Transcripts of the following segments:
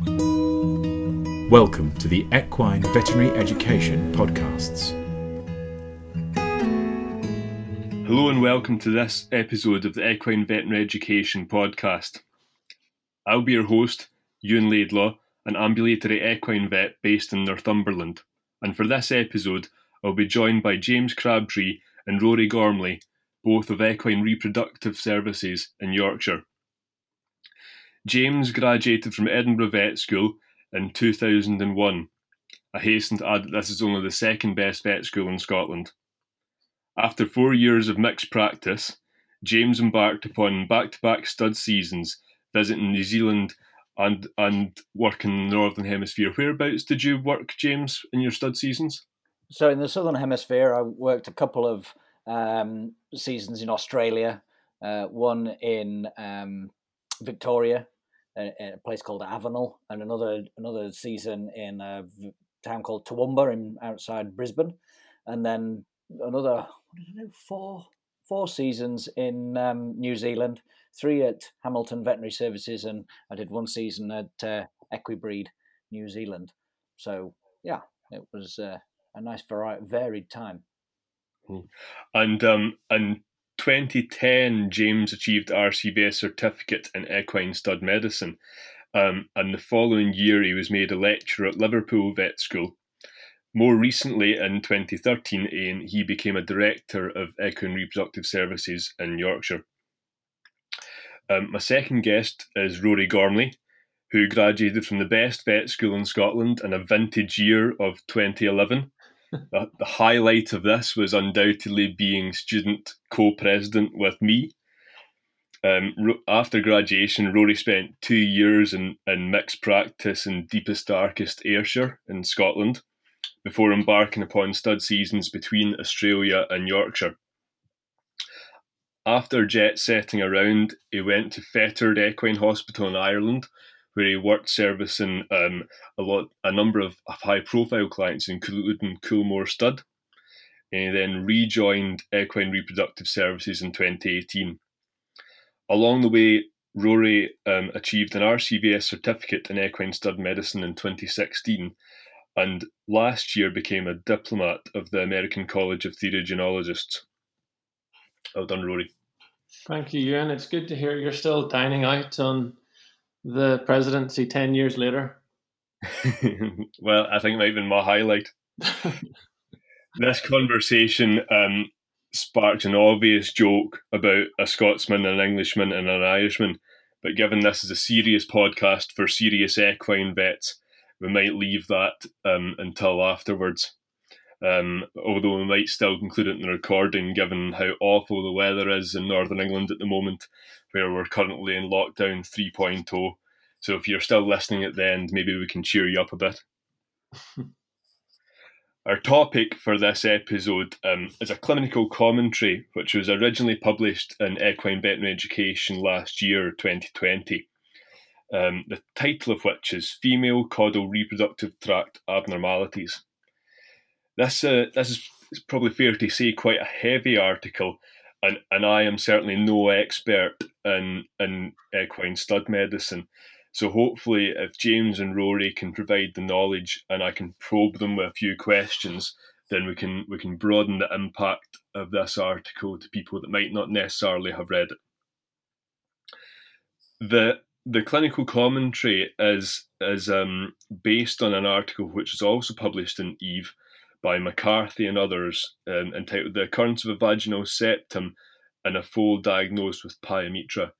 Welcome to the Equine Veterinary Education Podcasts. Hello and welcome to this episode of the Equine Veterinary Education Podcast. I'll be your host, Ewan Laidlaw, an ambulatory equine vet based in Northumberland. And for this episode, I'll be joined by James Crabtree and Rory Gormley, both of Equine Reproductive Services in Yorkshire. James graduated from Edinburgh Vet School in 2001. I hasten to add that this is only the second best vet school in Scotland. After four years of mixed practice, James embarked upon back to back stud seasons, visiting New Zealand and, and working in the Northern Hemisphere. Whereabouts did you work, James, in your stud seasons? So, in the Southern Hemisphere, I worked a couple of um, seasons in Australia, uh, one in um, Victoria, a, a, place called Avenel, and another another season in a town called Toowoomba in outside Brisbane, and then another do four four seasons in um, New Zealand, three at Hamilton Veterinary Services, and I did one season at uh, Equibreed New Zealand. So yeah, it was uh, a nice variety, varied time. And um, and 2010, James achieved RCVS certificate in equine stud medicine. Um, and the following year, he was made a lecturer at Liverpool Vet School. More recently, in 2013, he became a director of equine reproductive services in Yorkshire. Um, my second guest is Rory Gormley, who graduated from the best vet school in Scotland in a vintage year of 2011 the, the highlight of this was undoubtedly being student co-president with me. Um, after graduation, Rory spent two years in, in mixed practice in deepest, darkest Ayrshire in Scotland before embarking upon stud seasons between Australia and Yorkshire. After jet setting around, he went to Fethard Equine Hospital in Ireland, where he worked servicing um, a lot, a number of, of high-profile clients, including Coolmore Stud. And he then rejoined Equine Reproductive Services in 2018. Along the way, Rory um, achieved an RCVS certificate in equine stud medicine in 2016, and last year became a diplomat of the American College of Theriogenologists. Well done, Rory. Thank you, Ewan. It's good to hear you're still dining out on the presidency 10 years later? well, I think it might have been my highlight. this conversation um, sparked an obvious joke about a Scotsman, an Englishman, and an Irishman. But given this is a serious podcast for serious equine vets, we might leave that um, until afterwards. Um, although we might still conclude it in the recording, given how awful the weather is in Northern England at the moment, where we're currently in lockdown 3.0. So if you're still listening at the end, maybe we can cheer you up a bit. Our topic for this episode um, is a clinical commentary which was originally published in Equine Veterinary Education last year, 2020. Um, the title of which is Female Caudal Reproductive Tract Abnormalities. This, uh, this is probably fair to say quite a heavy article, and, and I am certainly no expert in, in equine stud medicine. So hopefully, if James and Rory can provide the knowledge and I can probe them with a few questions, then we can we can broaden the impact of this article to people that might not necessarily have read it. The the clinical commentary is is um, based on an article which is also published in EVE by McCarthy and others um, entitled The Occurrence of a Vaginal Septum and a Foal Diagnosed with Pyometra.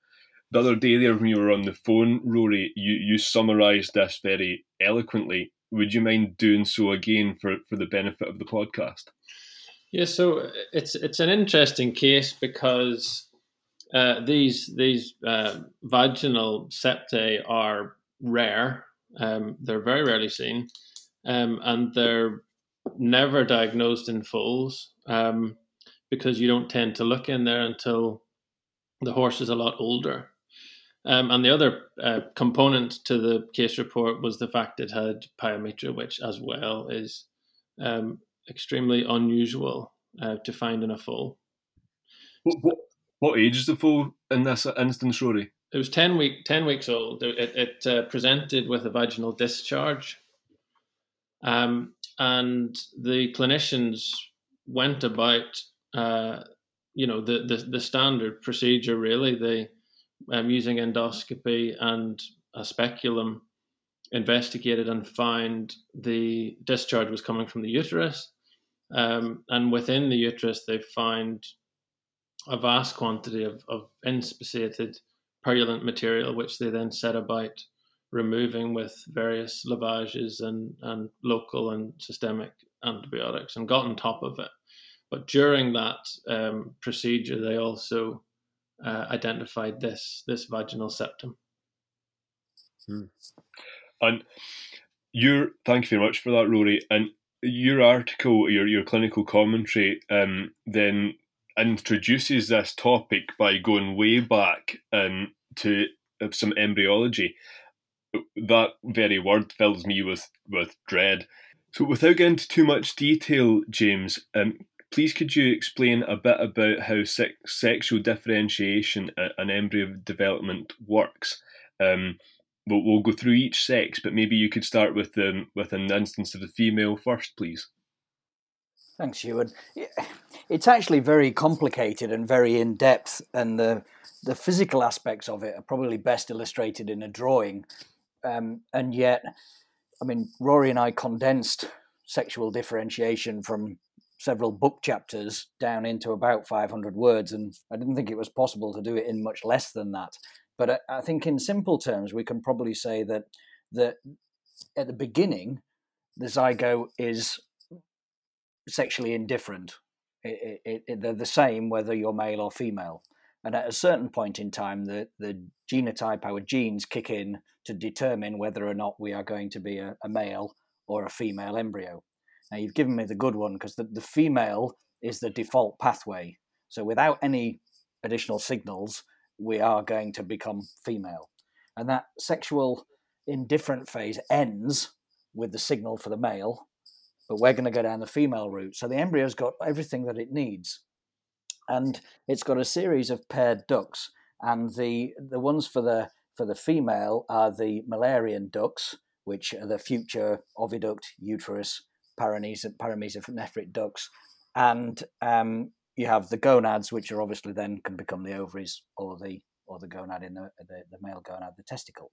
The other day there when you were on the phone, Rory, you, you summarised this very eloquently. Would you mind doing so again for, for the benefit of the podcast? Yeah, so it's it's an interesting case because uh, these these uh, vaginal septae are rare. Um, they're very rarely seen, um, and they're never diagnosed in foals um, because you don't tend to look in there until the horse is a lot older. Um, and the other uh, component to the case report was the fact it had pyometra, which as well is um, extremely unusual uh, to find in a foal. What, what, what, age is the foal in this instance, Rory? it was ten week ten weeks old. It, it uh, presented with a vaginal discharge, um, and the clinicians went about uh, you know the, the, the standard procedure really. They um, using endoscopy and a speculum investigated and found the discharge was coming from the uterus. Um, and within the uterus, they found a vast quantity of, of inspissated purulent material, which they then set about removing with various lavages and, and local and systemic antibiotics and got on top of it. But during that um, procedure, they also uh, identified this this vaginal septum. Hmm. And your thank you very much for that, Rory. And your article, your your clinical commentary, um, then introduces this topic by going way back um, to uh, some embryology. That very word fills me with with dread. So, without getting into too much detail, James, um, please could you explain a bit about how se- sexual differentiation and embryo development works? Um, we'll, we'll go through each sex, but maybe you could start with um, with an instance of the female first, please. Thanks, Ewan. It's actually very complicated and very in depth, and the the physical aspects of it are probably best illustrated in a drawing. Um, and yet, I mean, Rory and I condensed sexual differentiation from several book chapters down into about 500 words, and I didn't think it was possible to do it in much less than that. But I, I think, in simple terms, we can probably say that that at the beginning, the zygote is sexually indifferent. It, it, it, they're the same whether you're male or female. And at a certain point in time, the, the genotype, our genes kick in to determine whether or not we are going to be a, a male or a female embryo. Now, you've given me the good one because the, the female is the default pathway. So, without any additional signals, we are going to become female. And that sexual indifferent phase ends with the signal for the male, but we're going to go down the female route. So the embryo's got everything that it needs. And it's got a series of paired ducts. And the, the ones for the, for the female are the Müllerian ducts, which are the future oviduct, uterus, paramesonephric ducts. And um, you have the gonads, which are obviously then can become the ovaries or the or the gonad in the, the, the male gonad, the testicle.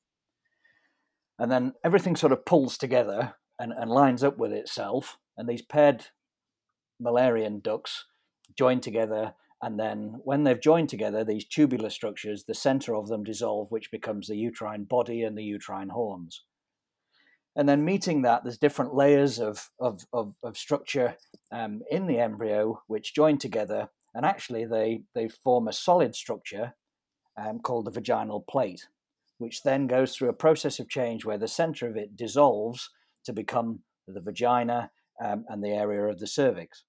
And then everything sort of pulls together and, and lines up with itself, and these paired Müllerian ducts join together. And then, when they've joined together, these tubular structures, the center of them dissolve, which becomes the uterine body and the uterine horns. And then meeting that there's different layers of of, of, of structure um, in the embryo which join together and actually they they form a solid structure um, called the vaginal plate which then goes through a process of change where the center of it dissolves to become the vagina um, and the area of the cervix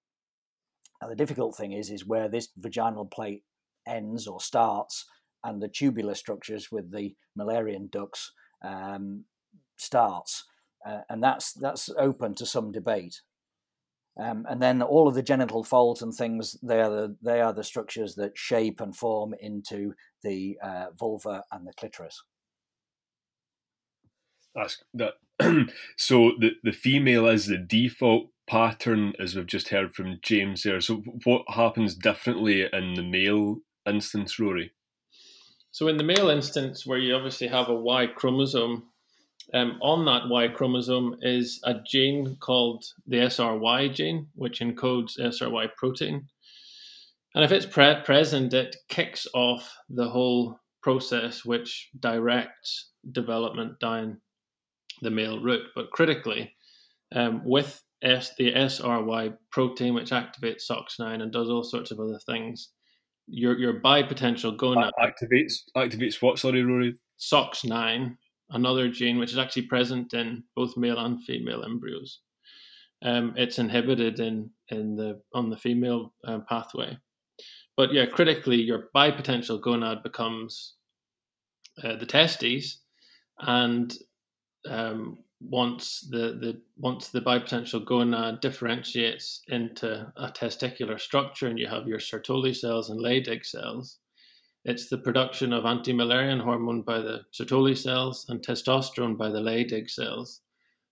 the difficult thing is is where this vaginal plate ends or starts and the tubular structures with the Müllerian ducts um, starts uh, and that's that's open to some debate. Um, and then all of the genital folds and things they are the they are the structures that shape and form into the uh, vulva and the clitoris. That's that. so the the female is the default pattern, as we've just heard from James there. So what happens differently in the male instance, Rory? So in the male instance, where you obviously have a Y chromosome um, on that Y chromosome is a gene called the SRY gene, which encodes SRY protein. And if it's pre- present, it kicks off the whole process, which directs development down the male route. But critically, um, with S, the SRY protein, which activates SOX9 and does all sorts of other things, your your bipotential gonad activates activates what? Sorry, Rory. SOX9 another gene which is actually present in both male and female embryos. Um, it's inhibited in in the on the female uh, pathway, but yeah, critically, your bipotential gonad becomes uh, the testes, and um, once the, the once the bipotential gonad differentiates into a testicular structure, and you have your Sertoli cells and Leydig cells, It's the production of anti-Müllerian hormone by the Sertoli cells and testosterone by the Leydig cells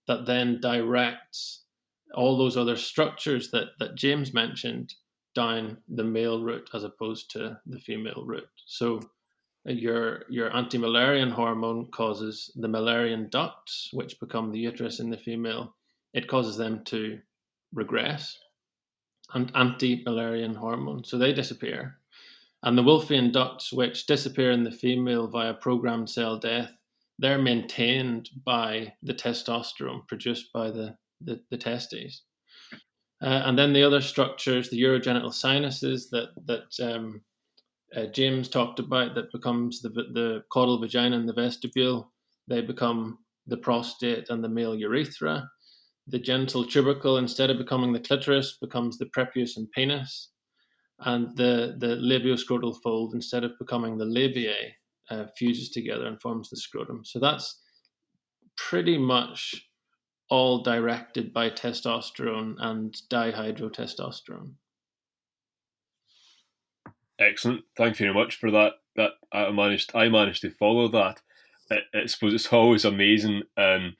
that then directs all those other structures that, that James mentioned down the male route as opposed to the female route. So your your anti-Müllerian hormone causes the Müllerian ducts, which become the uterus in the female. It causes them to regress, and anti-Müllerian hormone, so they disappear. And the Wolffian ducts, which disappear in the female via programmed cell death, they're maintained by the testosterone produced by the, the, the testes. Uh, and then the other structures, the urogenital sinuses that that um, uh, James talked about, that becomes the the caudal vagina and the vestibule. They become the prostate and the male urethra. The genital tubercle, instead of becoming the clitoris, becomes the prepuce and penis. And the the labioscrotal fold, instead of becoming the labiae, uh, fuses together and forms the scrotum. So that's pretty much all directed by testosterone and dihydrotestosterone. Excellent. Thank you very much for that. That I managed. I managed to follow that. I, I suppose it's always amazing um,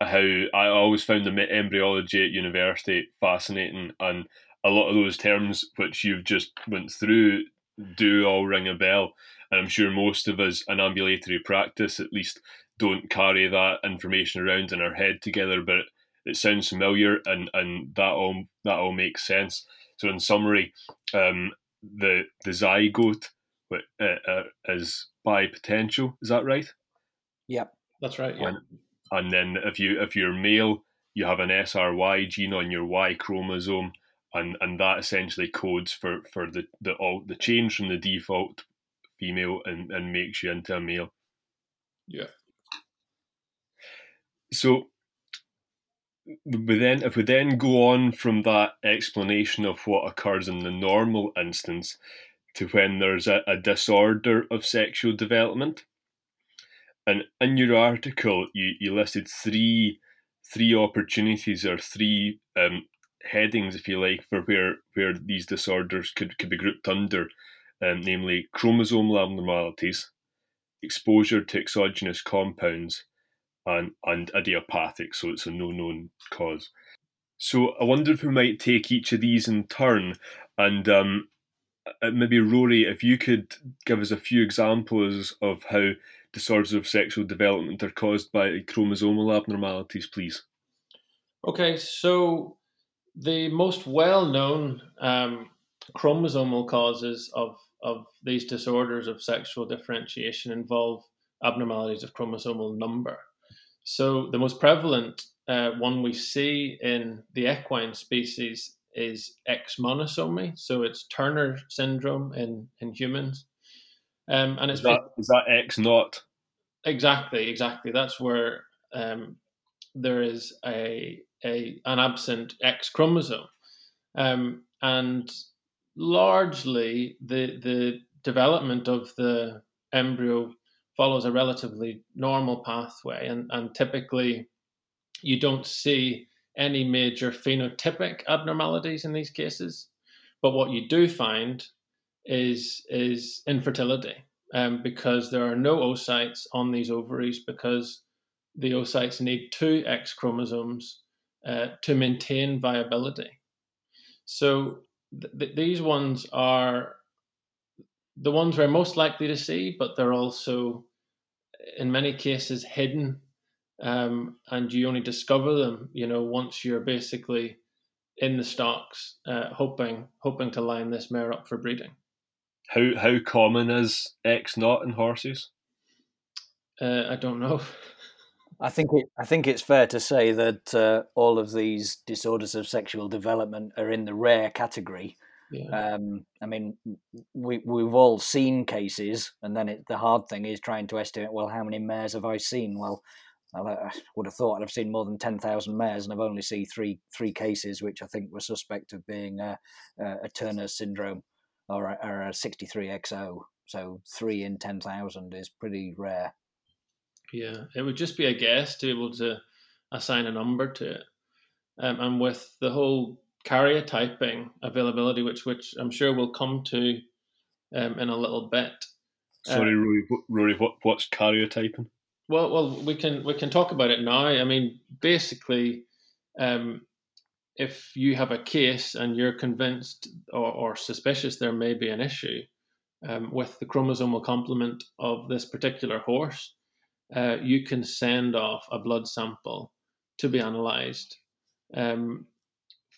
how I always found the embryology at university fascinating, and a lot of those terms which you've just went through do all ring a bell. And I'm sure most of us in ambulatory practice, at least, don't carry that information around in our head together, but it sounds familiar and, and that all that all makes sense. So in summary, um, the the zygote uh, uh, is bipotential. Is that right? Yep, that's right. Yeah. And, and then if you if you're male, you have an SRY gene on your Y chromosome, and, and that essentially codes for, for the the all the change from the default female and, and makes you into a male. Yeah. So we then if we then go on from that explanation of what occurs in the normal instance to when there's a, a disorder of sexual development. And in your article you, you listed three three opportunities or three um, headings, if you like, for where where these disorders could, could be grouped under, um, namely chromosomal abnormalities, exposure to exogenous compounds, and, and idiopathic, so it's a no known cause. So I wonder if we might take each of these in turn, and um, uh, maybe Rory, if you could give us a few examples of how disorders of sexual development are caused by chromosomal abnormalities, please. Okay, so the most well known um, chromosomal causes of, of these disorders of sexual differentiation involve abnormalities of chromosomal number. So the most prevalent uh, one we see in the equine species is X monosomy. So it's Turner syndrome in, in humans. Um, and it's is that, is that X not? Exactly, exactly. That's where um, there is a, a an absent X chromosome, um, and largely the the development of the embryo follows a relatively normal pathway, and, and typically you don't see any major phenotypic abnormalities in these cases. But what you do find is is infertility, um, because there are no oocytes on these ovaries because the oocytes need two X chromosomes uh, to maintain viability. So th- these ones are the ones we're most likely to see, but they're also in many cases hidden um, and you only discover them you know once you're basically in the stocks uh, hoping hoping to line this mare up for breeding. How how common is x not in horses? Uh, i don't know. I think it, I think it's fair to say that uh, all of these disorders of sexual development are in the rare category, yeah. Um, I mean, we we've all seen cases, and then it, the hard thing is trying to estimate. Well, how many mares have I seen? Well, I would have thought I've seen more than ten thousand mares, and I've only seen three three cases, which I think were suspect of being a, a Turner syndrome or a, or a 63XO. So three in ten thousand is pretty rare. Yeah, it would just be a guess to be able to assign a number to it, um, and with the whole karyotyping availability, which which I'm sure we'll come to um, in a little bit. Sorry, uh, Rory. Rory, what, what's karyotyping? Well, well, we can we can talk about it now. I mean, basically, um, if you have a case and you're convinced or, or suspicious there may be an issue um, with the chromosomal complement of this particular horse, uh, you can send off a blood sample to be analysed um,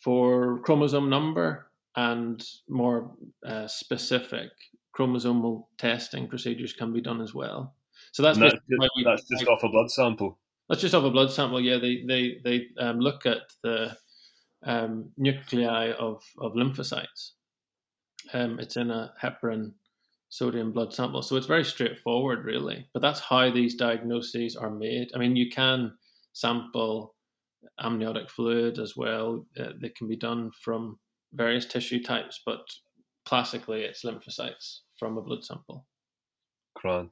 for chromosome number and more uh, specific chromosomal testing procedures can be done as well. So that's that's just, we, that's just off a blood sample. That's just off a blood sample. Yeah, they they they um, look at the um, nuclei of of lymphocytes. Um, it's in a heparin sodium blood sample, so it's very straightforward, really. But that's how these diagnoses are made. I mean, you can sample amniotic fluid as well. Uh, they can be done from various tissue types, but classically it's lymphocytes from a blood sample. Grand.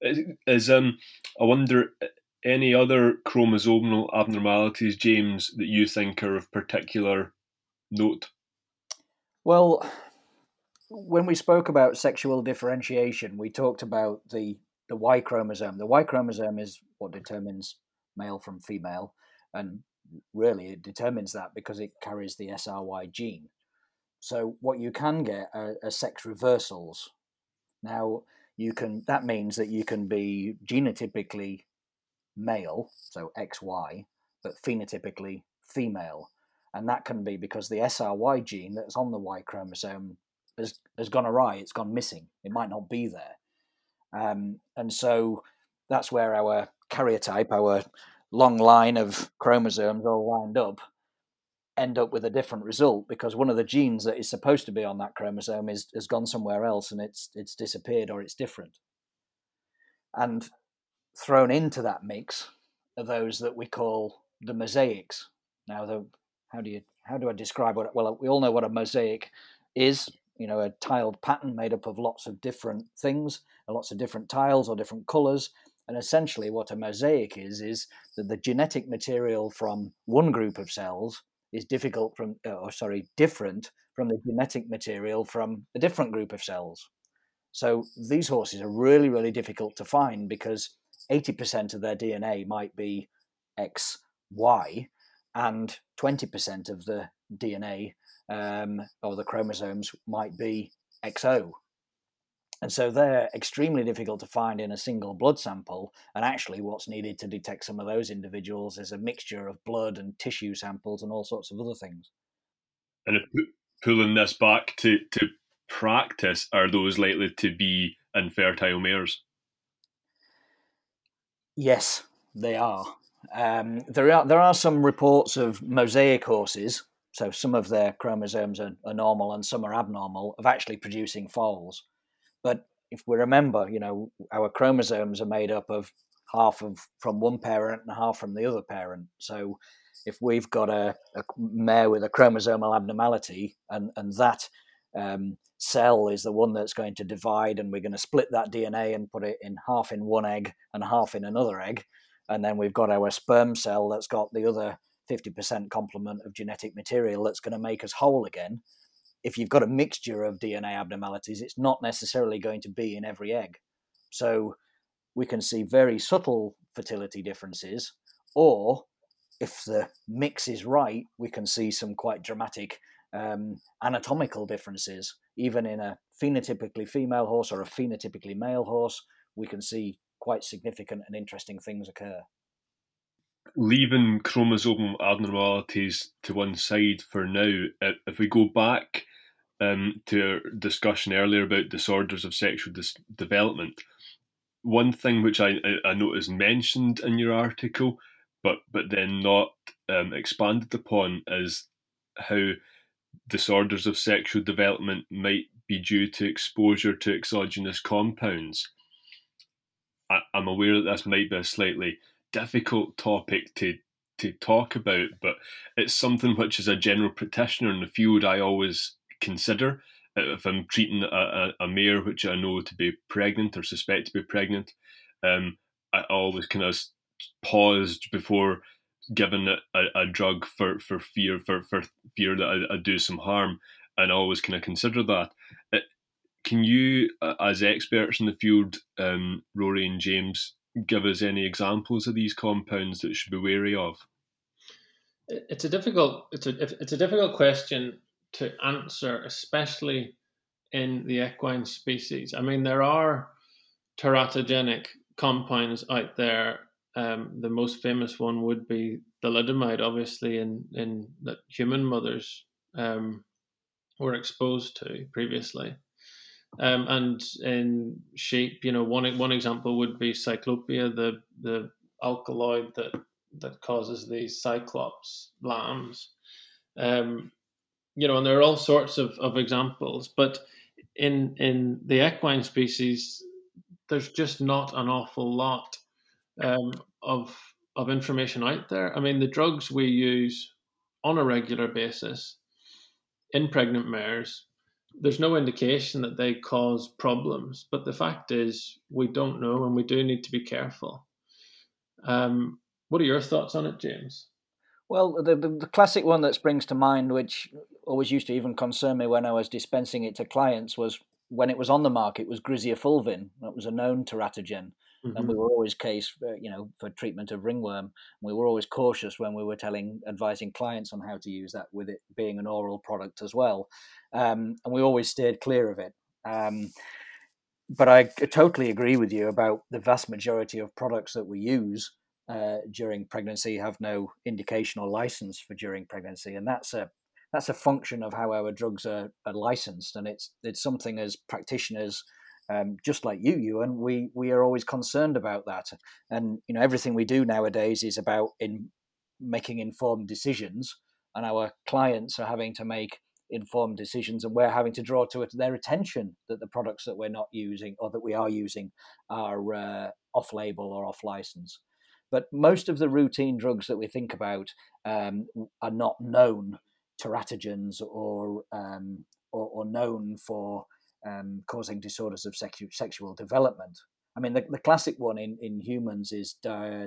Is, is um I wonder any other chromosomal abnormalities, James, that you think are of particular note? Well, when we spoke about sexual differentiation, we talked about the the Y chromosome. The Y chromosome is what determines male from female, and really it determines that because it carries the SRY gene. So what you can get are, are sex reversals. Now you can that means that you can be genotypically male, so XY, but phenotypically female. And that can be because the SRY gene that's on the Y chromosome has, has gone awry, it's gone missing. It might not be there. Um, and so that's where our karyotype, our long line of chromosomes all lined up, end up with a different result because one of the genes that is supposed to be on that chromosome is has gone somewhere else and it's it's disappeared or it's different. And thrown into that mix are those that we call the mosaics. Now, the, how do you how do I describe what? Well, we all know what a mosaic is. You know, a tiled pattern made up of lots of different things, lots of different tiles or different colors. And essentially, what a mosaic is is that the genetic material from one group of cells is difficult from, uh, or sorry, different from the genetic material from a different group of cells. So these horses are really, really difficult to find because 80% of their DNA might be XY, and 20% of the DNA um, or the chromosomes might be XO. And so they're extremely difficult to find in a single blood sample. And actually, what's needed to detect some of those individuals is a mixture of blood and tissue samples and all sorts of other things. And if pulling this back to, to practice, are those likely to be infertile mares? Yes, they are. Um, there are there are some reports of mosaic horses, so some of their chromosomes are, are normal and some are abnormal, of actually producing foals. But if we remember, you know, our chromosomes are made up of half of from one parent and half from the other parent. So if we've got a, a mare with a chromosomal abnormality and, and that um, cell is the one that's going to divide and we're going to split that DNA and put it in half in one egg and half in another egg. And then we've got our sperm cell that's got the other 50% complement of genetic material that's going to make us whole again if you've got a mixture of DNA abnormalities, it's not necessarily going to be in every egg. So we can see very subtle fertility differences, or if the mix is right, we can see some quite dramatic um, anatomical differences. Even in a phenotypically female horse or a phenotypically male horse, we can see quite significant and interesting things occur. Leaving chromosomal abnormalities to one side for now, if we go back um, to our discussion earlier about disorders of sexual dis- development, one thing which I, I, noticed mentioned in your article, but but then not um, expanded upon, is how disorders of sexual development might be due to exposure to exogenous compounds. I, I'm aware that this might be a slightly difficult topic to to talk about, but it's something which, as a general practitioner in the field, I always consider if I'm treating a, a, a, mare which I know to be pregnant or suspect to be pregnant. Um, I always kind of paused before giving a, a, drug for, for fear for, for fear that I, I do some harm, and always kind of consider that. It, can you, as experts in the field, um, Rory and James, give us any examples of these compounds that should be wary of? It's a difficult it's a it's a difficult question to answer, especially in the equine species. I mean, there are teratogenic compounds out there. Um, the most famous one would be thalidomide, obviously, in in that human mothers um, were exposed to previously. Um, and in sheep, you know, one one example would be cyclopia, the the alkaloid that that causes these cyclops lambs. Um, you know, and there are all sorts of, of examples, but in in the equine species, there's just not an awful lot um, of of information out there. I mean, the drugs we use on a regular basis in pregnant mares, there's no indication that they cause problems. But the fact is, we don't know, and we do need to be careful. Um, what are your thoughts on it, James? Well, the, the, the, classic one that springs to mind, which always used to even concern me when I was dispensing it to clients, was when it was on the market, was griseofulvin. That was a known teratogen. Mm-hmm. And we were always case, uh, you know, for treatment of ringworm. We were always cautious when we were telling, advising clients on how to use that, with it being an oral product as well. Um, and we always steered clear of it. Um, but I totally agree with you about the vast majority of products that we use uh, during pregnancy have no indication or license for during pregnancy, and that's a that's a function of how our drugs are, are licensed, and it's it's something as practitioners. Um, just like you, Ewan, we we are always concerned about that, and you know everything we do nowadays is about in making informed decisions, and our clients are having to make informed decisions, and we're having to draw to their attention that the products that we're not using or that we are using are uh, off-label or off-license. But most of the routine drugs that we think about um, are not known teratogens or, um, or, or, known for um, causing disorders of sexu- sexual development. I mean, the, the classic one in, in humans is di- uh,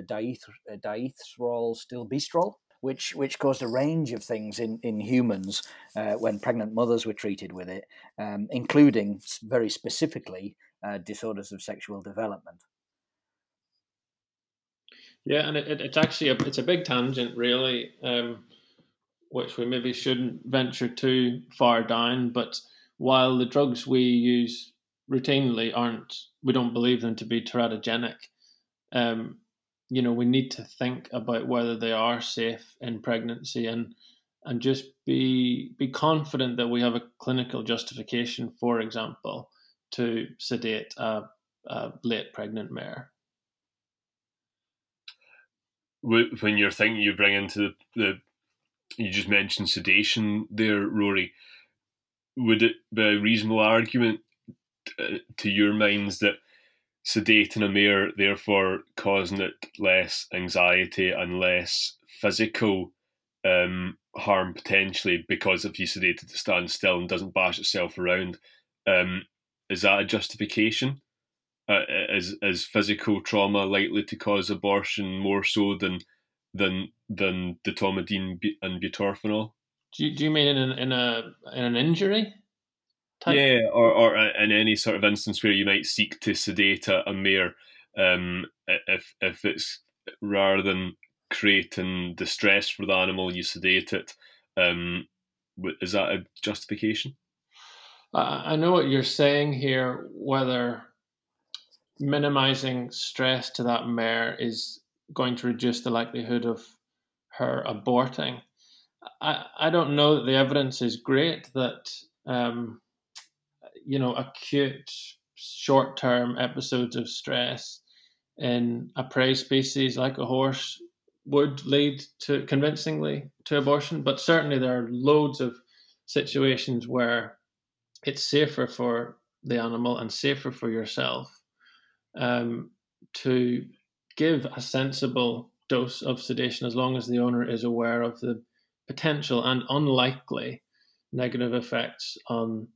stilbestrol, which which caused a range of things in in humans uh, when pregnant mothers were treated with it, um, including very specifically uh, disorders of sexual development. Yeah, and it, it's actually a it's a big tangent, really, um, which we maybe shouldn't venture too far down. But while the drugs we use routinely aren't, we don't believe them to be teratogenic. Um, you know, we need to think about whether they are safe in pregnancy and and just be be confident that we have a clinical justification, for example, to sedate a, a late pregnant mare when you're thinking you bring into the, the you just mentioned sedation there, Rory. Would it be a reasonable argument uh, to your minds that sedating a mare, therefore causing it less anxiety and less physical um, harm potentially because if you sedate it to stand still and doesn't bash itself around, um, is that a justification? Uh, is is physical trauma likely to cause abortion more so than than than detomidine and butorphanol? Do you, do you mean in an, in a in an injury? Type? Yeah, or or in any sort of instance where you might seek to sedate a, a mare, um, if if it's rather than creating distress for the animal, you sedate it. Um, is that a justification? I know what you're saying here. Whether minimizing stress to that mare is going to reduce the likelihood of her aborting. I, I don't know that the evidence is great that um, you know acute short term episodes of stress in a prey species like a horse would lead to convincingly to abortion, but certainly there are loads of situations where it's safer for the animal and safer for yourself um, to give a sensible dose of sedation as long as the owner is aware of the potential and unlikely negative effects on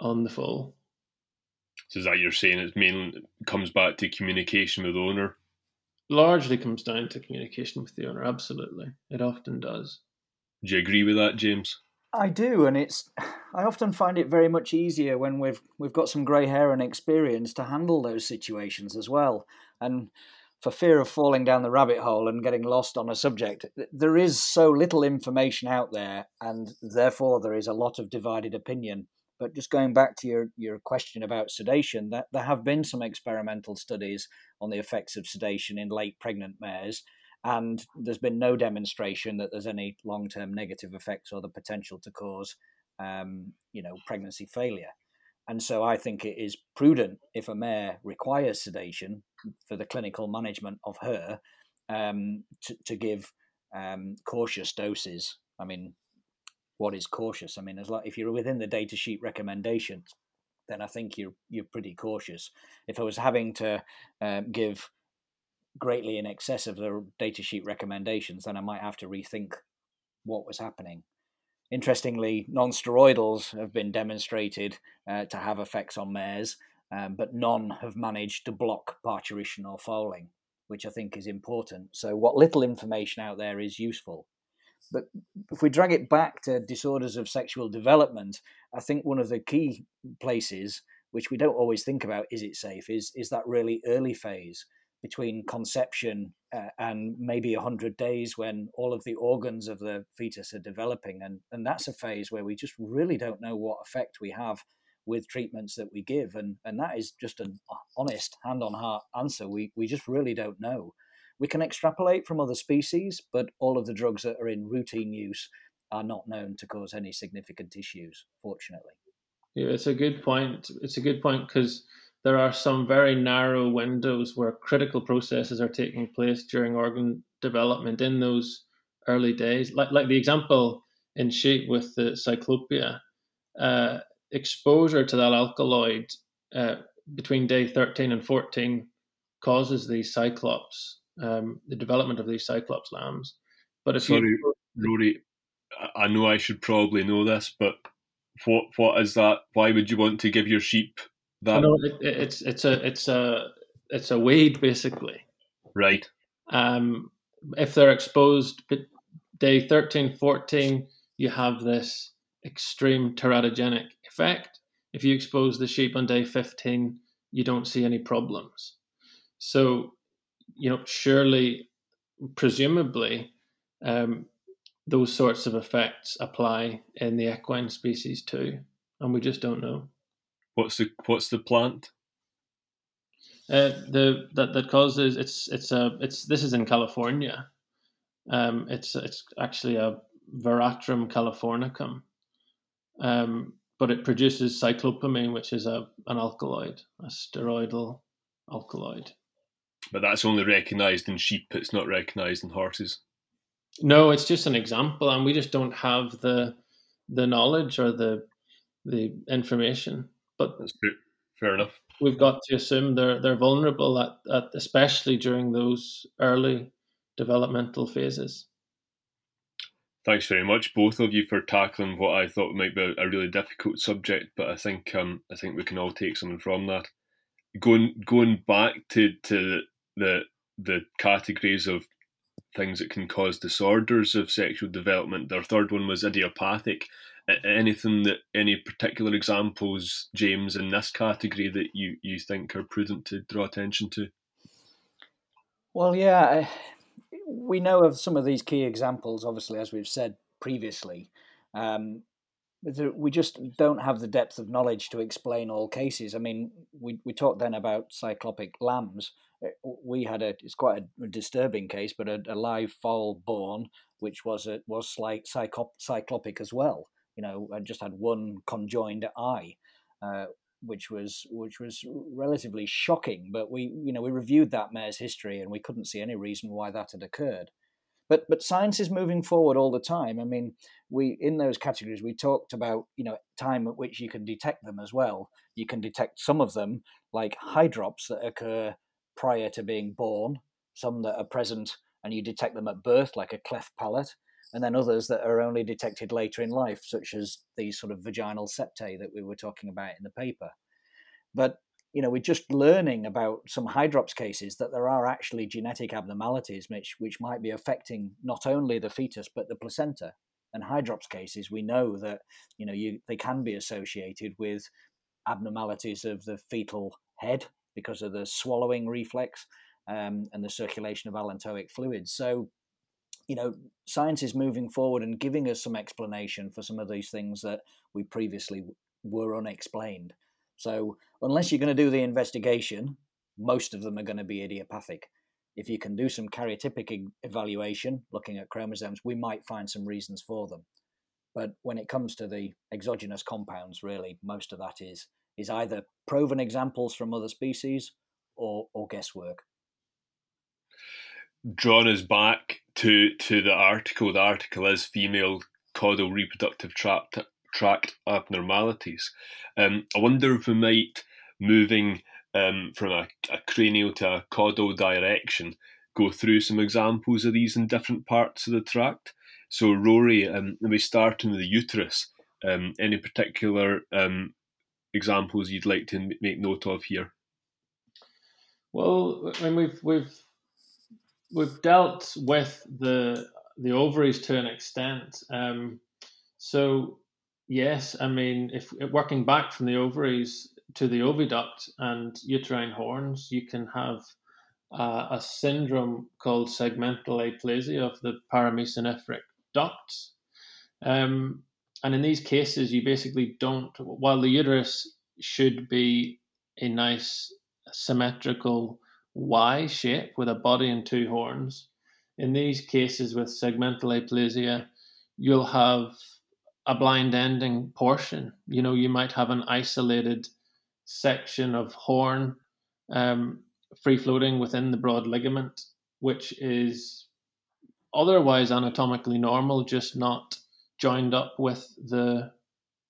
on the foal. So is that you're saying it mainly comes back to communication with the owner? Largely comes down to communication with the owner. Absolutely, it often does. Do you agree with that, James? I do, and it's. I often find it very much easier when we've we've got some grey hair and experience to handle those situations as well. And for fear of falling down the rabbit hole and getting lost on a subject, there is so little information out there, and therefore there is a lot of divided opinion. But just going back to your, your question about sedation, that there have been some experimental studies on the effects of sedation in late pregnant mares, and there's been no demonstration that there's any long-term negative effects or the potential to cause, um, you know, pregnancy failure. And so I think it is prudent if a mare requires sedation for the clinical management of her um, to, to, give um, cautious doses. I mean, what is cautious? I mean, as like if you're within the data sheet recommendations, then I think you're you're pretty cautious. If I was having to um, give greatly in excess of the data sheet recommendations, then I might have to rethink what was happening. Interestingly, non-steroidals have been demonstrated uh, to have effects on mares, um, but none have managed to block parturition or foaling, which I think is important. So, what little information out there is useful. But if we drag it back to disorders of sexual development, I think one of the key places, which we don't always think about, is it safe, is is that really early phase between conception uh, and maybe 100 days when all of the organs of the fetus are developing. And, and that's a phase where we just really don't know what effect we have with treatments that we give. And, and that is just an honest, hand on heart answer. We, we just really don't know. We can extrapolate from other species, but all of the drugs that are in routine use are not known to cause any significant issues, fortunately. Yeah, it's a good point. It's a good point because there are some very narrow windows where critical processes are taking place during organ development in those early days. Like, like the example in sheep with the cyclopia, uh, exposure to that alkaloid uh, between day 13 and 14 causes these cyclops, um, the development of these cyclops lambs. But if Sorry, you... Rory, I know I should probably know this, but what what is that? Why would you want to give your sheep that no, it, it's it's a it's a it's a weed basically. Right. Um, if they're exposed but day 13, 14, you have this extreme teratogenic effect. If you expose the sheep on day 15, you don't see any problems. So, you know, surely, presumably, um, those sorts of effects apply in the equine species too, and we just don't know. What's the what's the plant? Uh, the that that causes it's it's a it's this is in California. Um, it's it's actually a Veratrum californicum, um, but it produces cyclopamine, which is a an alkaloid, a steroidal alkaloid. But that's only recognised in sheep. It's not recognised in horses. No, it's just an example, and we just don't have the the knowledge or the the information. But fair enough. We've got to assume they're they're vulnerable at, at especially during those early developmental phases. Thanks very much, both of you, for tackling what I thought might be a really difficult subject. But I think um, I think we can all take something from that. Going going back to to the the categories of things that can cause disorders of sexual development. Their third one was idiopathic anything that any particular examples, James, in this category that you, you think are prudent to draw attention to? Well, yeah, we know of some of these key examples, obviously, as we've said previously. Um, we just don't have the depth of knowledge to explain all cases. I mean, we, we talked then about cyclopic lambs. Uh, we had a it's quite a disturbing case, but a, a live foal born, which was a, was like cyclopic as well you know, I just had one conjoined eye, uh, which was which was relatively shocking. But we, you know, we reviewed that mare's history and we couldn't see any reason why that had occurred. But but science is moving forward all the time. I mean, we in those categories we talked about, you know, time at which you can detect them as well. You can detect some of them like hydrops that occur prior to being born, some that are present and you detect them at birth, like a cleft palate and then others that are only detected later in life, such as the sort of vaginal septae that we were talking about in the paper. But you know, we're just learning about some hydrops cases that there are actually genetic abnormalities which which might be affecting not only the fetus but the placenta. and hydrops cases, we know that you know you, they can be associated with abnormalities of the fetal head because of the swallowing reflex um, and the circulation of allantoic fluids. So, you know, science is moving forward and giving us some explanation for some of these things that we previously were unexplained. So, unless you're going to do the investigation, most of them are going to be idiopathic. If you can do some karyotypic evaluation, looking at chromosomes, we might find some reasons for them. But when it comes to the exogenous compounds, really, most of that is is either proven examples from other species or, or guesswork. Drawn us back to, to the article. The article is female caudal reproductive tract, tract abnormalities. Um, I wonder if we might, moving um, from a, a cranial to a caudal direction, go through some examples of these in different parts of the tract. So, Rory, um, we start in the uterus. Um, any particular um, examples you'd like to make note of here? Well, I mean, we've we've we've dealt with the the ovaries to an extent. Um, so yes, I mean, if working back from the ovaries to the oviduct and uterine horns, you can have uh, a syndrome called segmental aplasia of the paramesonephric ducts. Um, and in these cases, you basically don't, while the uterus should be a nice symmetrical Y shape with a body and two horns, in these cases with segmental aplasia, you'll have a blind ending portion. You know, you might have an isolated section of horn um, free floating within the broad ligament, which is otherwise anatomically normal, just not joined up with the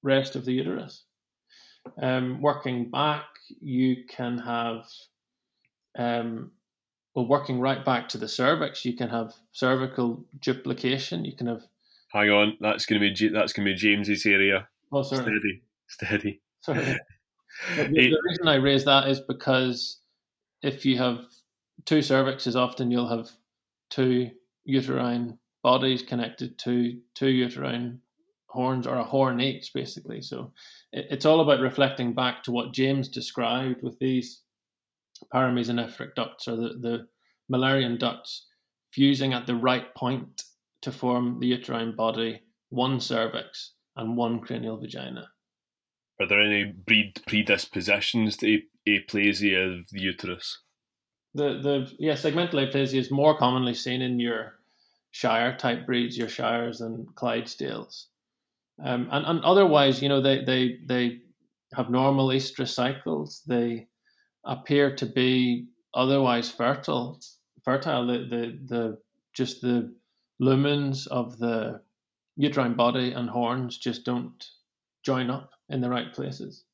rest of the uterus. Um, working back, you can have, um, well, working right back to the cervix, you can have cervical duplication. You can have. Hang on, that's going to be that's going to be James's area. Oh, sorry. Steady, steady. The, the reason I raise that is because if you have two cervixes, often you'll have two uterine bodies connected to two uterine horns or a horn each, basically. So it, it's all about reflecting back to what James described with these paramesonephric ducts or the, the Müllerian ducts fusing at the right point to form the uterine body, one cervix, and one cranial vagina. Are there any breed predispositions to aplasia of the uterus? The the yeah segmental aplasia is more commonly seen in your Shire type breeds, your Shires and Clydesdales. Um, and, and otherwise, you know, they, they, they have normal estrous cycles. They appear to be otherwise fertile. Fertile. The, the, the just the lumens of the uterine body and horns just don't join up in the right places.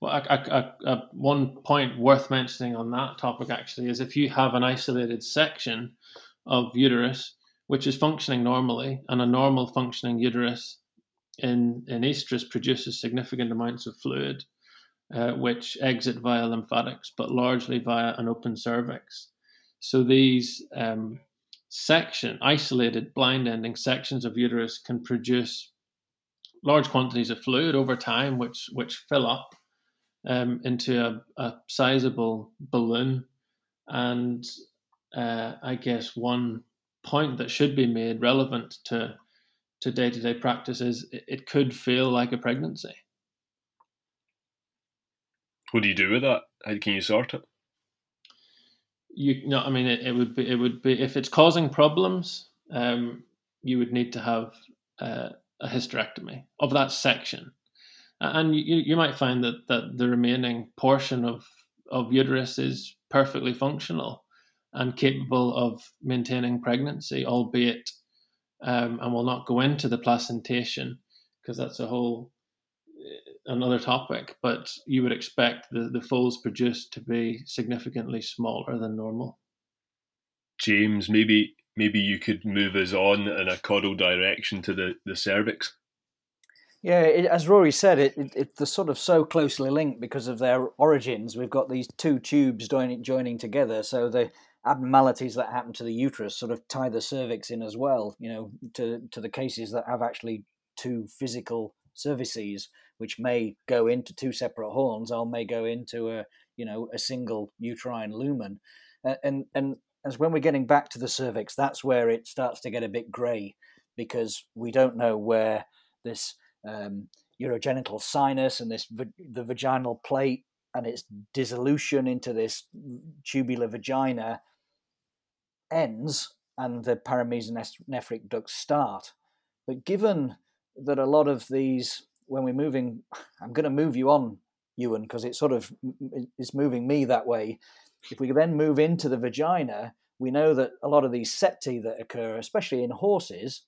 Well, a, a, a, one point worth mentioning on that topic actually is if you have an isolated section of uterus which is functioning normally, and a normal functioning uterus in, in estrus produces significant amounts of fluid, uh, which exit via lymphatics, but largely via an open cervix. So these um, section, isolated blind ending sections of uterus can produce large quantities of fluid over time, which which fill up um, into a, a sizable balloon. And uh, I guess one point that should be made relevant to to day to day practice is it, it could feel like a pregnancy. What do you do with that? How can you sort it? You know, I mean, it, it would be it would be if it's causing problems, um, you would need to have uh, a hysterectomy of that section, and you you might find that that the remaining portion of of uterus is perfectly functional and capable of maintaining pregnancy, albeit, um, and we'll not go into the placentation because that's a whole another topic. But you would expect the the foals produced to be significantly smaller than normal. James, maybe maybe you could move us on in a caudal direction to the the cervix. Yeah, it, as Rory said, it, it, it, they're sort of so closely linked because of their origins. We've got these two tubes joining, joining together, so the abnormalities that happen to the uterus sort of tie the cervix in as well. You know, to to the cases that have actually two physical cervices, which may go into two separate horns or may go into a you know a single uterine lumen, and and as when we're getting back to the cervix, that's where it starts to get a bit grey because we don't know where this um, urogenital sinus and this the vaginal plate and its dissolution into this tubular vagina ends and the paramesonephric ducts start. But given that a lot of these, when we're moving, I'm going to move you on, Ewan, because it's sort of it's moving me that way. If we then move into the vagina, we know that a lot of these septi that occur, especially in horses,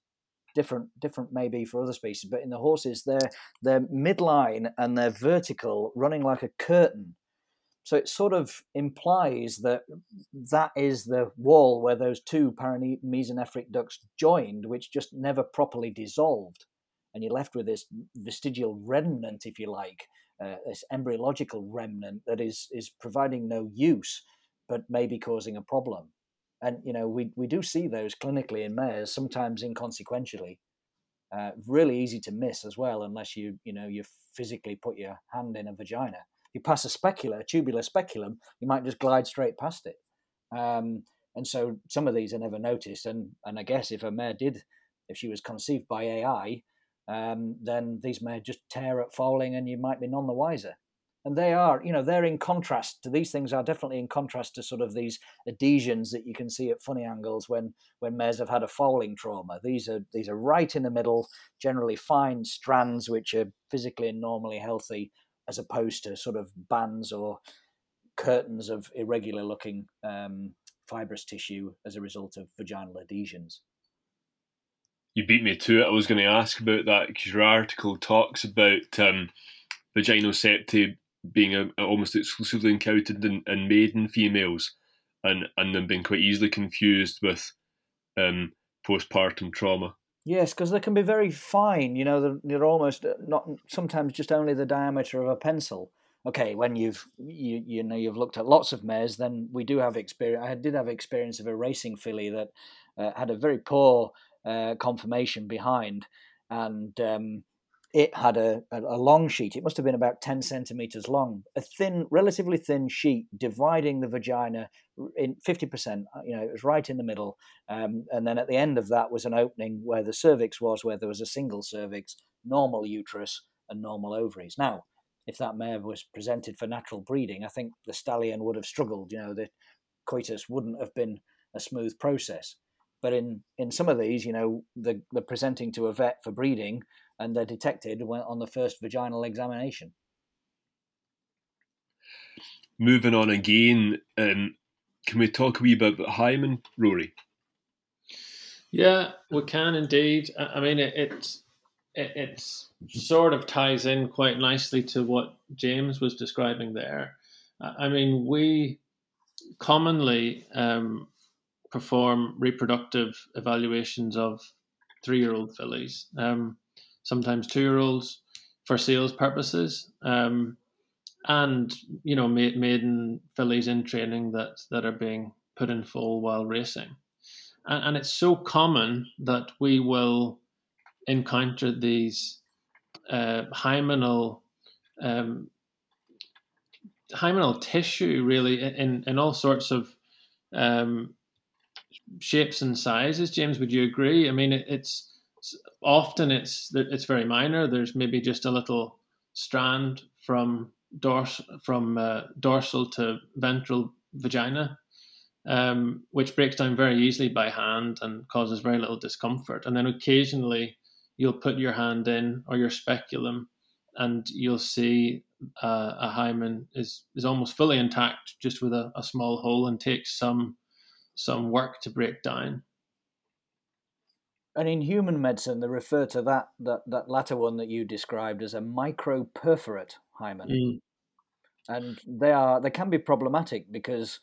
different different maybe for other species, but in the horses, they're they're midline and they're vertical, running like a curtain. So it sort of implies that that is the wall where those two paramesonephric ducts joined, which just never properly dissolved, and you're left with this vestigial remnant, if you like, uh, this embryological remnant that is is providing no use, but maybe causing a problem. And you know we we do see those clinically in mares sometimes inconsequentially uh, really easy to miss as well unless you you know you physically put your hand in a vagina. You pass a speculum a tubular speculum you might just glide straight past it. Um, and so some of these are never noticed and and i guess if a mare did if she was conceived by ai um, then these may just tear at foaling and you might be none the wiser. And they are you know they're in contrast to these things are definitely in contrast to sort of these adhesions that you can see at funny angles when when mares have had a foaling trauma. These are these are right in the middle generally fine strands which are physically and normally healthy as opposed to sort of bands or curtains of irregular looking um, fibrous tissue as a result of vaginal adhesions you beat me to it i was going to ask about that because your article talks about um, vaginal septi being a almost exclusively encountered in, in, maiden females and, and them being quite easily confused with um, postpartum trauma. Yes, because they can be very fine. You know, they're, they're, almost uh, not sometimes just only the diameter of a pencil. Okay, when you've you you know you've looked at lots of mares, then we do have experience. I did have experience of a racing filly that uh, had a very poor uh, conformation behind, and um, it had a, a, long sheet. It must have been about 10 centimeters long, a thin, relatively thin sheet dividing the vagina in 50%. Uh, you know, it was right in the middle. Um, and then at the end of that was an opening where the cervix was, where there was a single cervix, normal uterus, and normal ovaries. Now, if that mare was presented for natural breeding, I think the stallion would have struggled. You know, the coitus wouldn't have been a smooth process. But in, in some of these, you know, the, the presenting to a vet for breeding and they're detected on the first vaginal examination. Moving on again, um, can we talk a wee bit about hymen, Rory? Yeah, we can indeed. I mean, it, it, it it's sort of ties in quite nicely to what James was describing there. I mean, we commonly um, perform reproductive evaluations of three-year-old fillies. Um, sometimes two year olds for sales purposes. Um, and you know maiden fillies in training that that are being put in foal while racing and, and it's so common that we will encounter these uh, hymenal um, hymenal tissue really in in all sorts of um, shapes and sizes james would you agree i mean it, it's often it's it's very minor. There's maybe just a little strand from dors from uh, dorsal to ventral vagina, um, which breaks down very easily by hand and causes very little discomfort. And then occasionally you'll put your hand in or your speculum, and you'll see uh, a hymen is is almost fully intact, just with a, a small hole, and takes some some work to break down and in human medicine, they refer to that that that latter one that you described as a microperforate hymen, mm. and they are they can be problematic because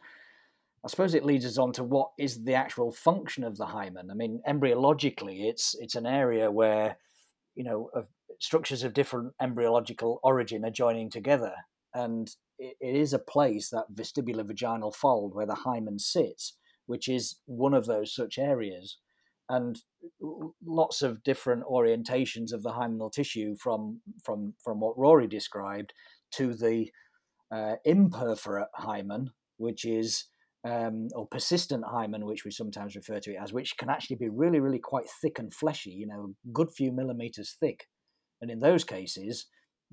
I suppose it leads us on to what is the actual function of the hymen. I mean, embryologically, it's it's an area where you know of structures of different embryological origin are joining together, and it, it is a place that vestibular vaginal fold where the hymen sits which is one of those such areas. And lots of different orientations of the hymenal tissue from from from what Rory described to the uh, imperforate hymen, which is um, or persistent hymen, which we sometimes refer to it as, which can actually be really, really quite thick and fleshy, you know, a good few millimeters thick. And in those cases,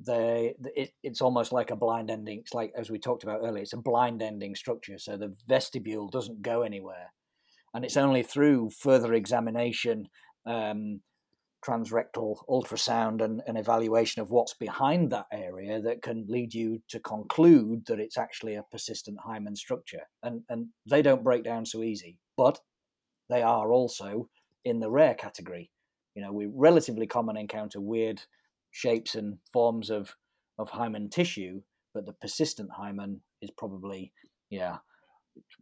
they it, it's almost like a blind ending. It's like as we talked about earlier, it's a blind ending structure, so the vestibule doesn't go anywhere, and it's only through further examination, um, transrectal ultrasound, and an evaluation of what's behind that area that can lead you to conclude that it's actually a persistent hymen structure. And and they don't break down so easy, but they are also in the rare category. You know, we relatively common encounter weird shapes and forms of of hymen tissue, but the persistent hymen is probably yeah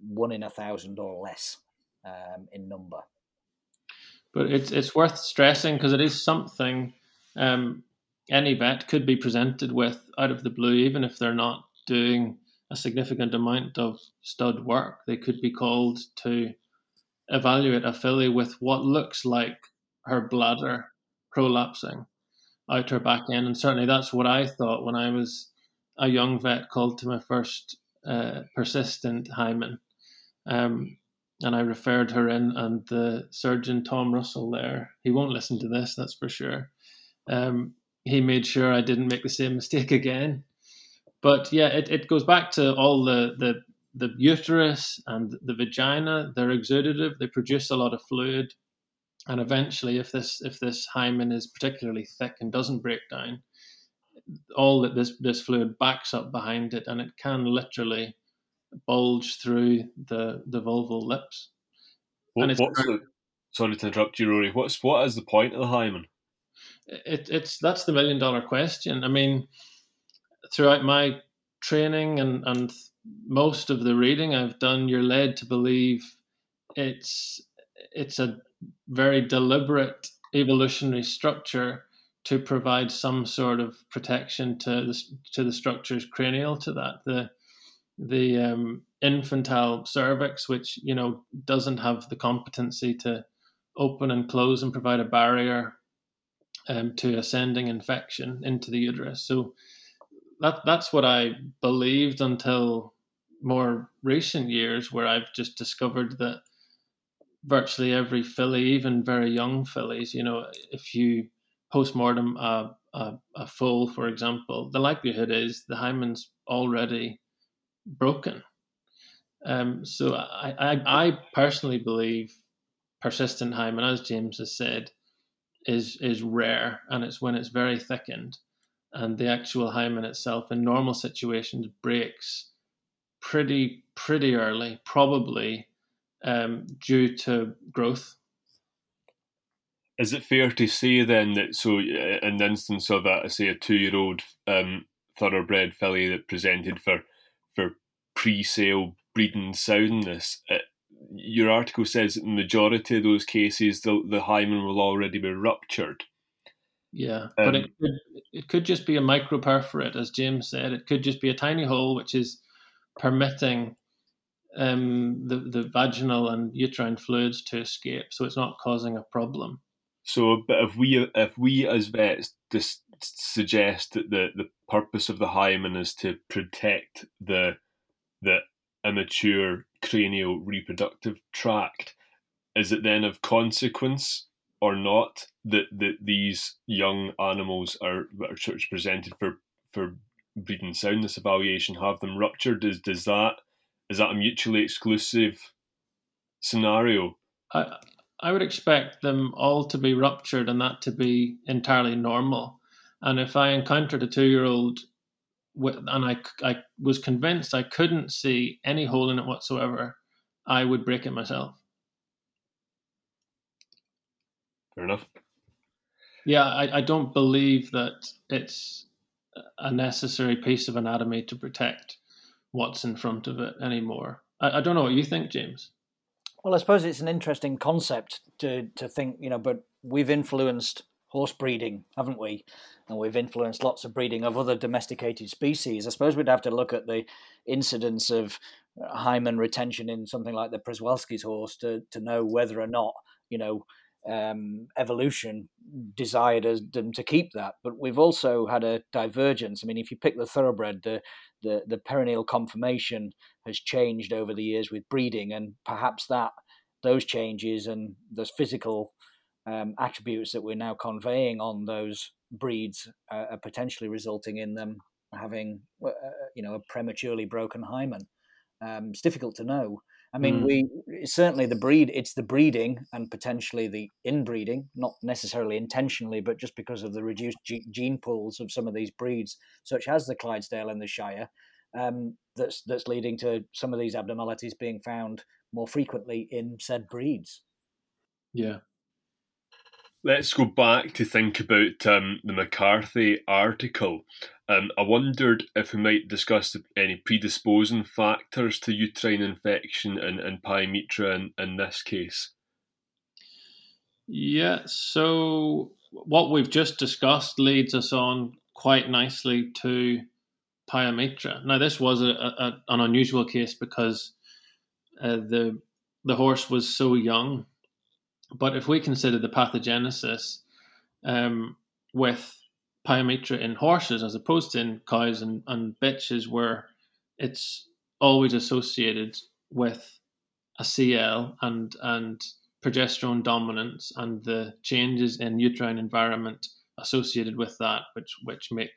one in a thousand or less um, in number. But it's it's worth stressing because it is something um, any vet could be presented with out of the blue, even if they're not doing a significant amount of stud work. They could be called to evaluate a filly with what looks like her bladder prolapsing out her back end. And certainly that's what I thought when I was a young vet called to my first uh, persistent hymen. Um, and I referred her in, and the surgeon, Tom Russell, there, he won't listen to this, that's for sure. Um, he made sure I didn't make the same mistake again. But yeah, it, it goes back to all the, the, the uterus and the vagina. They're exudative, they produce a lot of fluid and eventually if this if this hymen is particularly thick and doesn't break down all that this this fluid backs up behind it and it can literally bulge through the the vulval lips. What, the, sorry to interrupt you rory what's what is the point of the hymen? It, it's that's the million dollar question. I mean throughout my training and and most of the reading i've done you're led to believe it's it's a very deliberate evolutionary structure to provide some sort of protection to the, to the structures cranial to that. The the um, infantile cervix, which you know doesn't have the competency to open and close and provide a barrier um, to ascending infection into the uterus. So that that's what I believed until more recent years, where I've just discovered that virtually every filly, even very young fillies, you know, if you postmortem a, a, a foal, for example, the likelihood is the hymen's already broken. Um, so I, I, I personally believe persistent hymen, as James has said, is is rare, and it's when it's very thickened, and the actual hymen itself in normal situations breaks pretty pretty early, probably um, due to growth. Is it fair to say then that so uh, in the instance of a say a two year old um, thoroughbred filly that presented for for pre sale breeding soundness, uh, your article says that in the majority of those cases the the hymen will already be ruptured. Yeah, um, but it could, it could just be a microperforate, as James said. It could just be a tiny hole which is permitting um, the, the vaginal and uterine fluids to escape, so it's not causing a problem. So, but if we if we as vets just suggest that the, the purpose of the hymen is to protect the the immature cranial reproductive tract, is it then of consequence or not that, that these young animals are, are presented for for breeding soundness evaluation have them ruptured? Does does that is that a mutually exclusive scenario? I I would expect them all to be ruptured and that to be entirely normal. And if I encountered a two-year-old with and I, I was convinced I couldn't see any hole in it whatsoever, I would break it myself. Fair enough. Yeah, I, I don't believe that it's a necessary piece of anatomy to protect what's in front of it anymore. I, I don't know what you think, James. Well, I suppose it's an interesting concept to to think, you know, but we've influenced horse breeding, haven't we? And we've influenced lots of breeding of other domesticated species. I suppose we'd have to look at the incidence of hymen retention in something like the Przewalski's horse to, to know whether or not, you know, um, evolution desired them to keep that. But we've also had a divergence. I mean, if you pick the thoroughbred, the, the, the perineal conformation has changed over the years with breeding, and perhaps that those changes and those physical um, attributes that we're now conveying on those breeds uh, are potentially resulting in them having, uh, uh, you know, a prematurely broken hymen. Um, it's difficult to know. I mean, mm. we certainly the breed. It's the breeding and potentially the inbreeding, not necessarily intentionally, but just because of the reduced gene pools of some of these breeds, such as the Clydesdale and the Shire, um, that's that's leading to some of these abnormalities being found more frequently in said breeds. Yeah, Let's go back to think about um, the McCarthy article. Um, I wondered if we might discuss any predisposing factors to uterine infection and, and pyometra in, in this case. Yeah, so what we've just discussed leads us on quite nicely to pyometra. Now, this was a, a, an unusual case because uh, the the horse was so young but if we consider the pathogenesis um, with pyometra in horses as opposed to in cows and, and bitches, where it's always associated with a CL and and progesterone dominance and the changes in uterine environment associated with that, which which make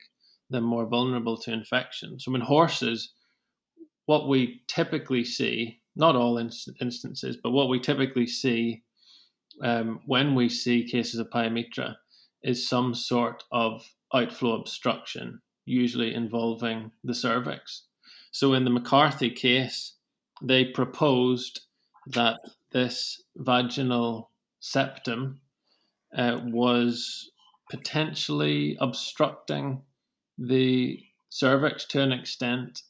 them more vulnerable to infection. So in horses, what we typically see, not all instances, but what we typically see um, when we see cases of pyometra is some sort of outflow obstruction, usually involving the cervix. So in the McCarthy case, they proposed that this vaginal septum uh, was potentially obstructing the cervix to an extent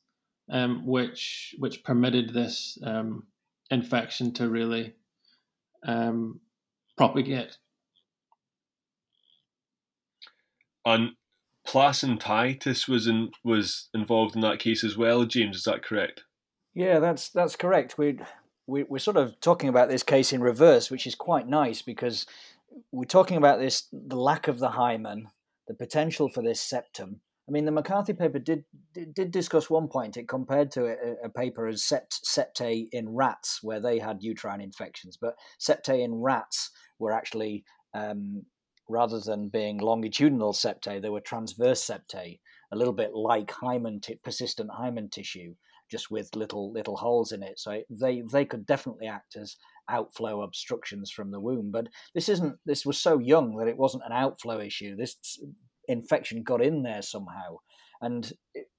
um, which which permitted this um, infection to really um, propagate. And placentitis was in, was involved in that case as well, James. Is that correct? Yeah, that's that's correct. We, we we're sort of talking about this case in reverse, which is quite nice because we're talking about this the lack of the hymen, the potential for this septum. I mean, the McCarthy paper did did, discuss one point. It compared to a, a paper as sept, septae in rats, where they had uterine infections, but septae in rats were actually um, rather than being longitudinal septae, they were transverse septae, a little bit like hymen t- persistent hymen tissue, just with little little holes in it. So they they could definitely act as outflow obstructions from the womb. But this isn't. This was so young that it wasn't an outflow issue. This infection got in there somehow, and.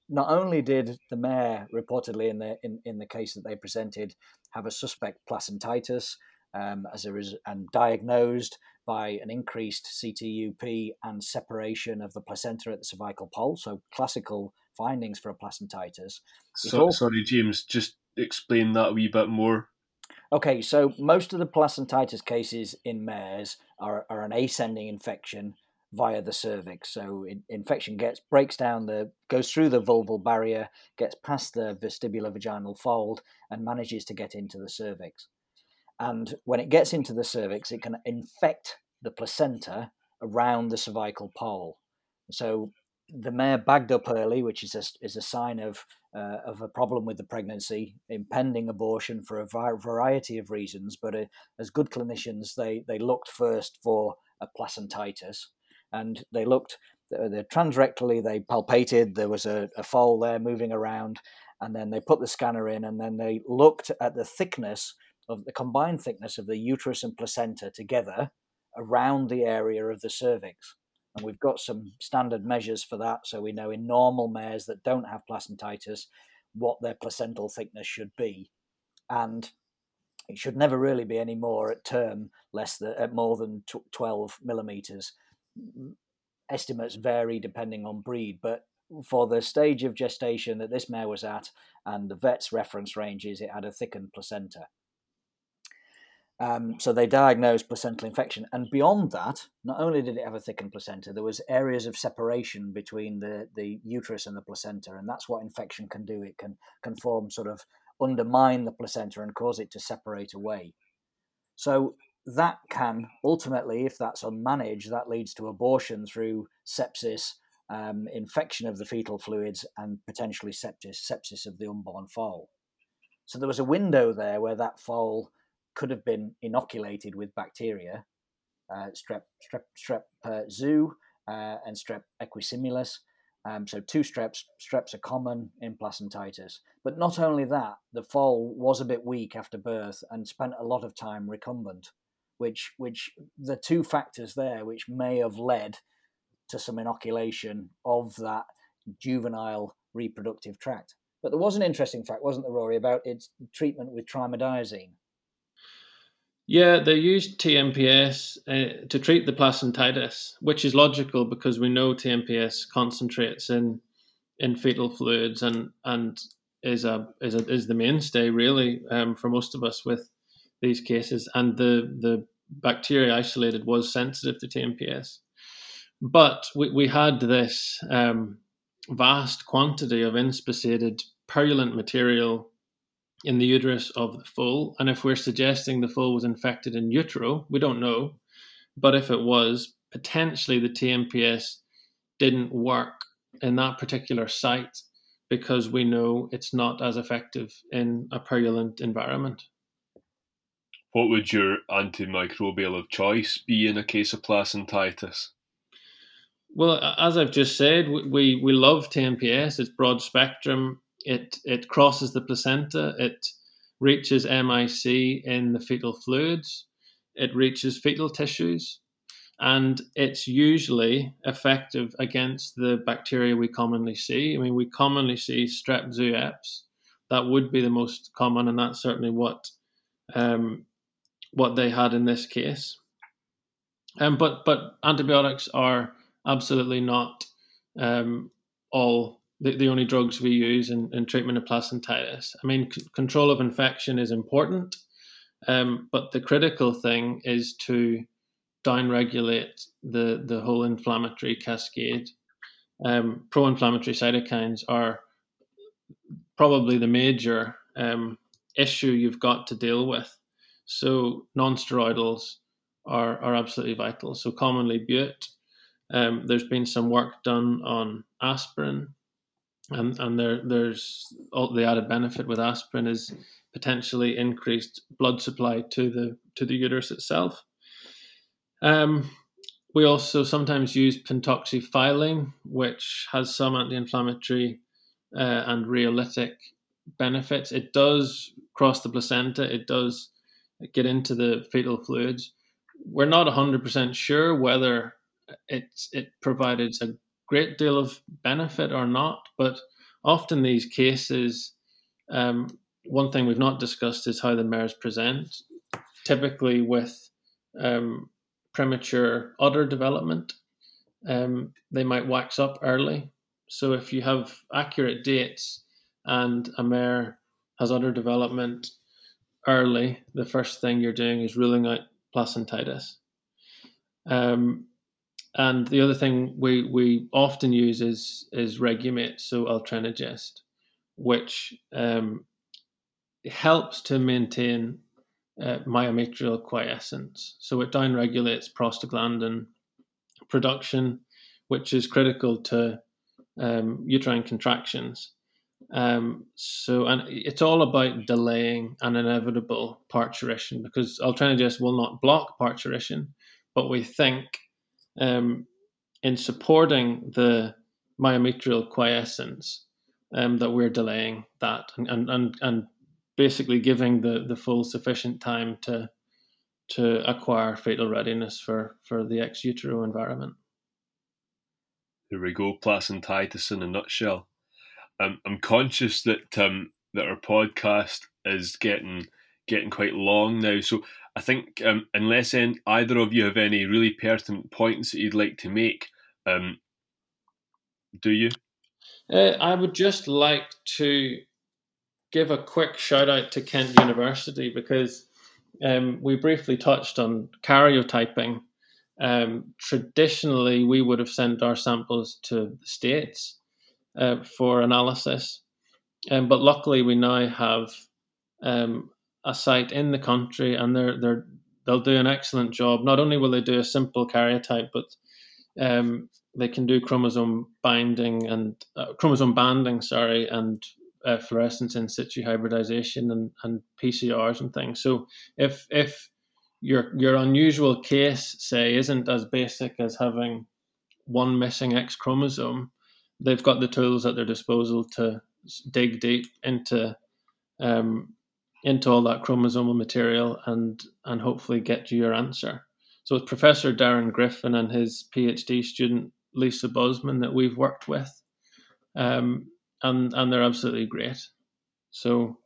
not only did the mare reportedly in the in, in the case that they presented have a suspect placentitis, um, as a res- and diagnosed by an increased CTUP and separation of the placenta at the cervical pole. So classical findings for a placentitis. So, sorry, James, just explain that a wee bit more. Okay, so most of the placentitis cases in mares are, are an ascending infection via the cervix. So in, infection gets breaks down the goes through the vulval barrier, gets past the vestibular vaginal fold, and manages to get into the cervix. And when it gets into the cervix, it can infect the placenta around the cervical pole. So the mare bagged up early, which is a, is a sign of, uh, of a problem with the pregnancy, impending abortion for a variety of reasons. But uh, as good clinicians, they, they looked first for a placentitis and they looked uh, the transrectally, they palpated, there was a, a foal there moving around, and then they put the scanner in and then they looked at the thickness of the combined thickness of the uterus and placenta together around the area of the cervix. And we've got some standard measures for that. So we know in normal mares that don't have placentitis what their placental thickness should be. And it should never really be any more at term, less than at more than 12 millimeters. Estimates vary depending on breed, but for the stage of gestation that this mare was at and the vet's reference ranges, it had a thickened placenta. Um, so they diagnosed placental infection, and beyond that, not only did it have a thickened placenta, there was areas of separation between the, the uterus and the placenta, and that's what infection can do. It can can form sort of undermine the placenta and cause it to separate away. So that can ultimately, if that's unmanaged, that leads to abortion through sepsis, um, infection of the fetal fluids, and potentially sepsis, sepsis of the unborn foal. So there was a window there where that foal could have been inoculated with bacteria, uh, strep, strep, strep uh, zoo uh, and strep equisimilis. Um, so two streps, streps are common in placentitis. But not only that, the foal was a bit weak after birth and spent a lot of time recumbent, which which the two factors there which may have led to some inoculation of that juvenile reproductive tract. But there was an interesting fact, wasn't there, Rory, about its treatment with trimadiazine. Yeah, they used TMPS uh, to treat the placentitis, which is logical because we know TMPS concentrates in in fetal fluids and and is a is a, is the mainstay really um, for most of us with these cases. And the the bacteria isolated was sensitive to TMPS, but we we had this um, vast quantity of inspissated purulent material in the uterus of the foal. And if we're suggesting the foal was infected in utero, we don't know. But if it was, potentially the TMPS didn't work in that particular site because we know it's not as effective in a purulent environment. What would your antimicrobial of choice be in a case of placentitis? Well, as I've just said, we, we love TMPS. It's broad spectrum it it crosses the placenta. It reaches MIC in the fetal fluids. It reaches fetal tissues, and it's usually effective against the bacteria we commonly see. I mean, we commonly see strep zooeps. That would be the most common, and that's certainly what um, what they had in this case. Um, but but antibiotics are absolutely not um, all the, the only drugs we use in, in treatment of placentitis. I mean, c- control of infection is important, um, but the critical thing is to downregulate the, the whole inflammatory cascade. Um, Pro inflammatory cytokines are probably the major um, issue you've got to deal with. So, non steroidals are, are absolutely vital. So, commonly bute. Um, there's been some work done on aspirin and and there there's all the added benefit with aspirin is potentially increased blood supply to the to the uterus itself. Um, we also sometimes use pentoxifylline, which has some anti-inflammatory uh, and rheolytic benefits. It does cross the placenta. It does get into the fetal fluids. We're not 100% sure whether it it provided a great deal of benefit or not. But often these cases, um, one thing we've not discussed is how the mares present. Typically, with um, premature udder development, um, they might wax up early. So, if you have accurate dates and a mare has udder development early, the first thing you're doing is ruling out placentitis. Um, and the other thing we, we often use is is Regumate, so Altrenogest, which um, helps to maintain uh, myometrial quiescence. So it downregulates prostaglandin production, which is critical to um, uterine contractions. Um, so, and it's all about delaying an inevitable parturition because Altrenogest will not block parturition, but we think um, in supporting the myometrial quiescence um, that we're delaying that and, and, and, and basically giving the, the full sufficient time to to acquire fetal readiness for, for the ex utero environment. There we go, placentitis in a nutshell. Um, I'm conscious that um, that our podcast is getting getting quite long now, so I think um, unless any, either of you have any really pertinent points that you'd like to make, um, do you? Uh, I would just like to give a quick shout out to Kent University because um, we briefly touched on karyotyping. Um, traditionally, we would have sent our samples to the States uh, for analysis. Um, but luckily, we now have um, a site in the country, and they're they're they'll do an excellent job. Not only will they do a simple karyotype, but um, they can do chromosome binding and uh, chromosome banding, sorry, and uh, fluorescence in situ hybridization and, and PCRs and things. So if if your your unusual case, say, isn't as basic as having one missing X chromosome, they've got the tools at their disposal to dig deep into um, into all that chromosomal material and and hopefully get you your answer. So it's Professor Darren Griffin and his PhD student Lisa Bosman that we've worked with, um, and and they're absolutely great. So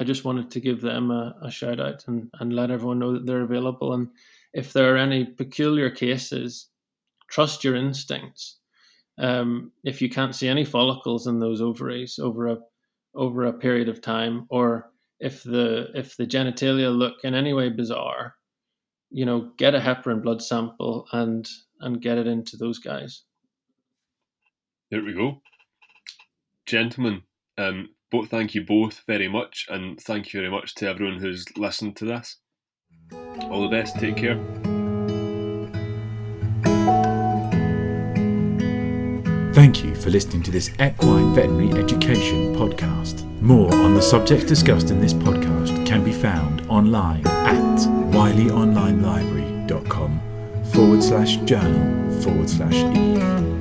I just wanted to give them a, a shout out and, and let everyone know that they're available. And if there are any peculiar cases, trust your instincts. Um, if you can't see any follicles in those ovaries over a over a period of time, or if the if the genitalia look in any way bizarre, you know, get a heparin blood sample and and get it into those guys. There we go, gentlemen. Um, both thank you both very much, and thank you very much to everyone who's listened to this. All the best. Take care. For listening to this Equine Veterinary Education podcast. More on the subjects discussed in this podcast can be found online at wileyonlinelibrary.com forward slash journal forward slash eve.